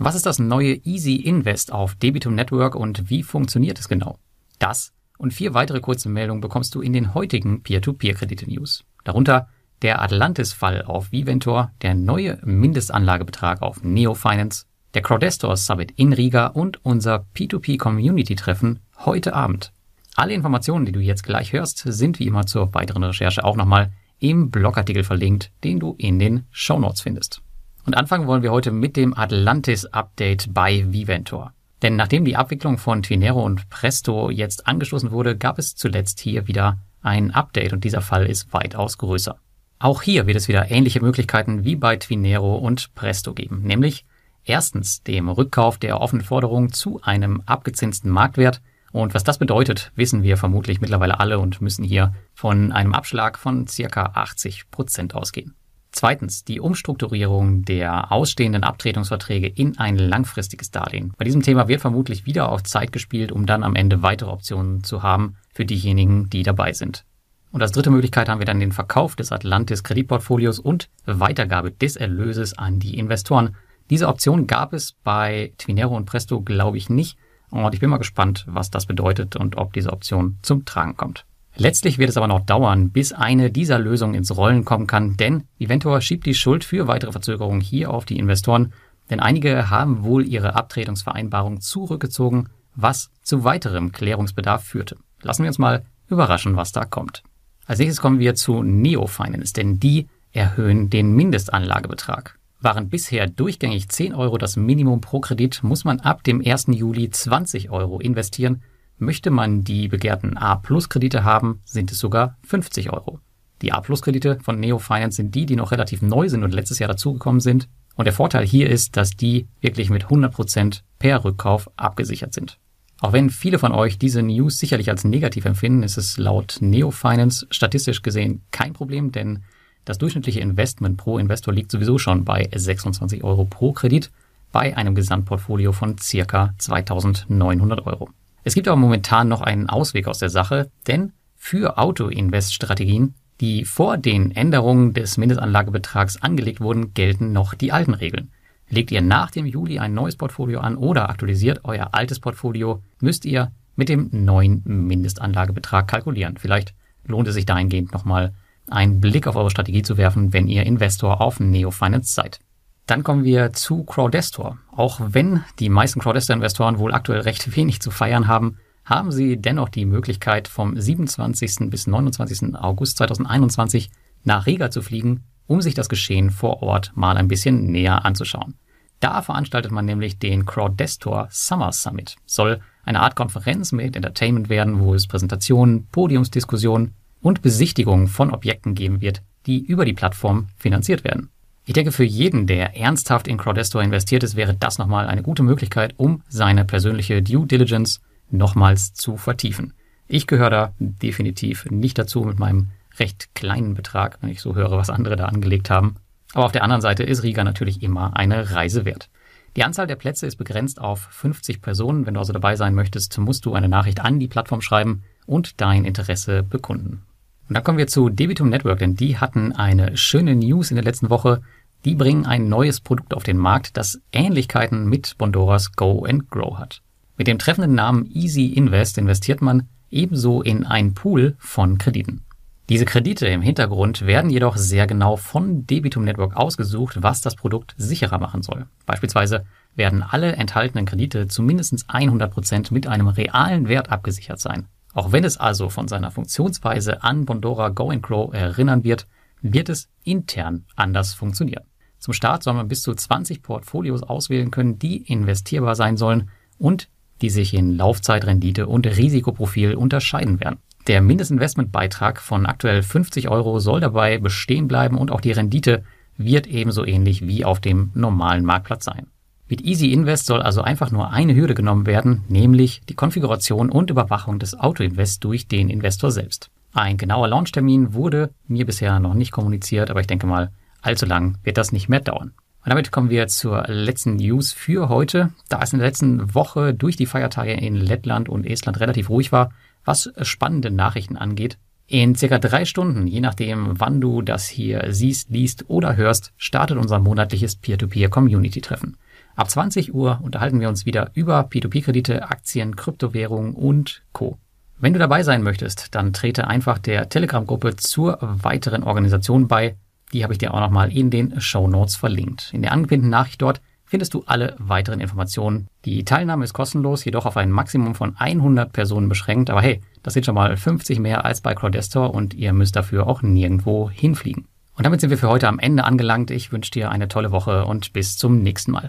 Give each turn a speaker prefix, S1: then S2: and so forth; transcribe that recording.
S1: Was ist das neue Easy Invest auf Debitum Network und wie funktioniert es genau? Das und vier weitere kurze Meldungen bekommst du in den heutigen Peer-to-Peer-Kredite-News. Darunter der Atlantis-Fall auf Viventor, der neue Mindestanlagebetrag auf Neo Finance, der Crowdestor Summit in Riga und unser P2P-Community-Treffen heute Abend. Alle Informationen, die du jetzt gleich hörst, sind wie immer zur weiteren Recherche auch nochmal im Blogartikel verlinkt, den du in den Show Notes findest. Und anfangen wollen wir heute mit dem Atlantis-Update bei Viventor. Denn nachdem die Abwicklung von Twinero und Presto jetzt angestoßen wurde, gab es zuletzt hier wieder ein Update und dieser Fall ist weitaus größer. Auch hier wird es wieder ähnliche Möglichkeiten wie bei Twinero und Presto geben, nämlich erstens dem Rückkauf der offenen Forderung zu einem abgezinsten Marktwert. Und was das bedeutet, wissen wir vermutlich mittlerweile alle und müssen hier von einem Abschlag von circa 80 Prozent ausgehen. Zweitens die Umstrukturierung der ausstehenden Abtretungsverträge in ein langfristiges Darlehen. Bei diesem Thema wird vermutlich wieder auf Zeit gespielt, um dann am Ende weitere Optionen zu haben für diejenigen, die dabei sind. Und als dritte Möglichkeit haben wir dann den Verkauf des Atlantis Kreditportfolios und Weitergabe des Erlöses an die Investoren. Diese Option gab es bei Twinero und Presto, glaube ich, nicht. Und ich bin mal gespannt, was das bedeutet und ob diese Option zum Tragen kommt. Letztlich wird es aber noch dauern, bis eine dieser Lösungen ins Rollen kommen kann, denn Eventor schiebt die Schuld für weitere Verzögerungen hier auf die Investoren, denn einige haben wohl ihre Abtretungsvereinbarung zurückgezogen, was zu weiterem Klärungsbedarf führte. Lassen wir uns mal überraschen, was da kommt. Als nächstes kommen wir zu Neo Finance, denn die erhöhen den Mindestanlagebetrag. Waren bisher durchgängig 10 Euro das Minimum pro Kredit, muss man ab dem 1. Juli 20 Euro investieren. Möchte man die begehrten A-Plus-Kredite haben, sind es sogar 50 Euro. Die A-Plus-Kredite von Neo Finance sind die, die noch relativ neu sind und letztes Jahr dazugekommen sind. Und der Vorteil hier ist, dass die wirklich mit 100 Prozent per Rückkauf abgesichert sind. Auch wenn viele von euch diese News sicherlich als negativ empfinden, ist es laut Neofinance statistisch gesehen kein Problem, denn das durchschnittliche Investment pro Investor liegt sowieso schon bei 26 Euro pro Kredit bei einem Gesamtportfolio von circa 2900 Euro. Es gibt aber momentan noch einen Ausweg aus der Sache, denn für Auto-Invest-Strategien, die vor den Änderungen des Mindestanlagebetrags angelegt wurden, gelten noch die alten Regeln. Legt ihr nach dem Juli ein neues Portfolio an oder aktualisiert euer altes Portfolio, müsst ihr mit dem neuen Mindestanlagebetrag kalkulieren. Vielleicht lohnt es sich dahingehend nochmal einen Blick auf eure Strategie zu werfen, wenn ihr Investor auf Neo Finance seid. Dann kommen wir zu Crowdestor. Auch wenn die meisten Crowdestor-Investoren wohl aktuell recht wenig zu feiern haben, haben sie dennoch die Möglichkeit, vom 27. bis 29. August 2021 nach Riga zu fliegen um sich das Geschehen vor Ort mal ein bisschen näher anzuschauen. Da veranstaltet man nämlich den Crowdestor Summer Summit. Soll eine Art Konferenz mit Entertainment werden, wo es Präsentationen, Podiumsdiskussionen und Besichtigungen von Objekten geben wird, die über die Plattform finanziert werden. Ich denke, für jeden, der ernsthaft in Crowdestor investiert ist, wäre das nochmal eine gute Möglichkeit, um seine persönliche Due Diligence nochmals zu vertiefen. Ich gehöre da definitiv nicht dazu mit meinem recht kleinen Betrag, wenn ich so höre, was andere da angelegt haben. Aber auf der anderen Seite ist Riga natürlich immer eine Reise wert. Die Anzahl der Plätze ist begrenzt auf 50 Personen. Wenn du also dabei sein möchtest, musst du eine Nachricht an die Plattform schreiben und dein Interesse bekunden. Und dann kommen wir zu Debitum Network, denn die hatten eine schöne News in der letzten Woche. Die bringen ein neues Produkt auf den Markt, das Ähnlichkeiten mit Bondoras Go and Grow hat. Mit dem treffenden Namen Easy Invest investiert man ebenso in einen Pool von Krediten. Diese Kredite im Hintergrund werden jedoch sehr genau von Debitum Network ausgesucht, was das Produkt sicherer machen soll. Beispielsweise werden alle enthaltenen Kredite zu mindestens 100 Prozent mit einem realen Wert abgesichert sein. Auch wenn es also von seiner Funktionsweise an Bondora Go Grow erinnern wird, wird es intern anders funktionieren. Zum Start soll man bis zu 20 Portfolios auswählen können, die investierbar sein sollen und die sich in Laufzeit, Rendite und Risikoprofil unterscheiden werden. Der Mindestinvestmentbeitrag von aktuell 50 Euro soll dabei bestehen bleiben und auch die Rendite wird ebenso ähnlich wie auf dem normalen Marktplatz sein. Mit Easy Invest soll also einfach nur eine Hürde genommen werden, nämlich die Konfiguration und Überwachung des Auto-Invest durch den Investor selbst. Ein genauer Launchtermin wurde mir bisher noch nicht kommuniziert, aber ich denke mal, allzu lang wird das nicht mehr dauern. Und damit kommen wir zur letzten News für heute. Da es in der letzten Woche durch die Feiertage in Lettland und Estland relativ ruhig war, was spannende Nachrichten angeht. In circa drei Stunden, je nachdem, wann du das hier siehst, liest oder hörst, startet unser monatliches Peer-to-Peer-Community-Treffen. Ab 20 Uhr unterhalten wir uns wieder über P2P-Kredite, Aktien, Kryptowährungen und Co. Wenn du dabei sein möchtest, dann trete einfach der Telegram-Gruppe zur weiteren Organisation bei. Die habe ich dir auch nochmal in den Show Notes verlinkt. In der angepinnten Nachricht dort findest du alle weiteren Informationen. Die Teilnahme ist kostenlos, jedoch auf ein Maximum von 100 Personen beschränkt. Aber hey, das sind schon mal 50 mehr als bei Crowdestor und ihr müsst dafür auch nirgendwo hinfliegen. Und damit sind wir für heute am Ende angelangt. Ich wünsche dir eine tolle Woche und bis zum nächsten Mal.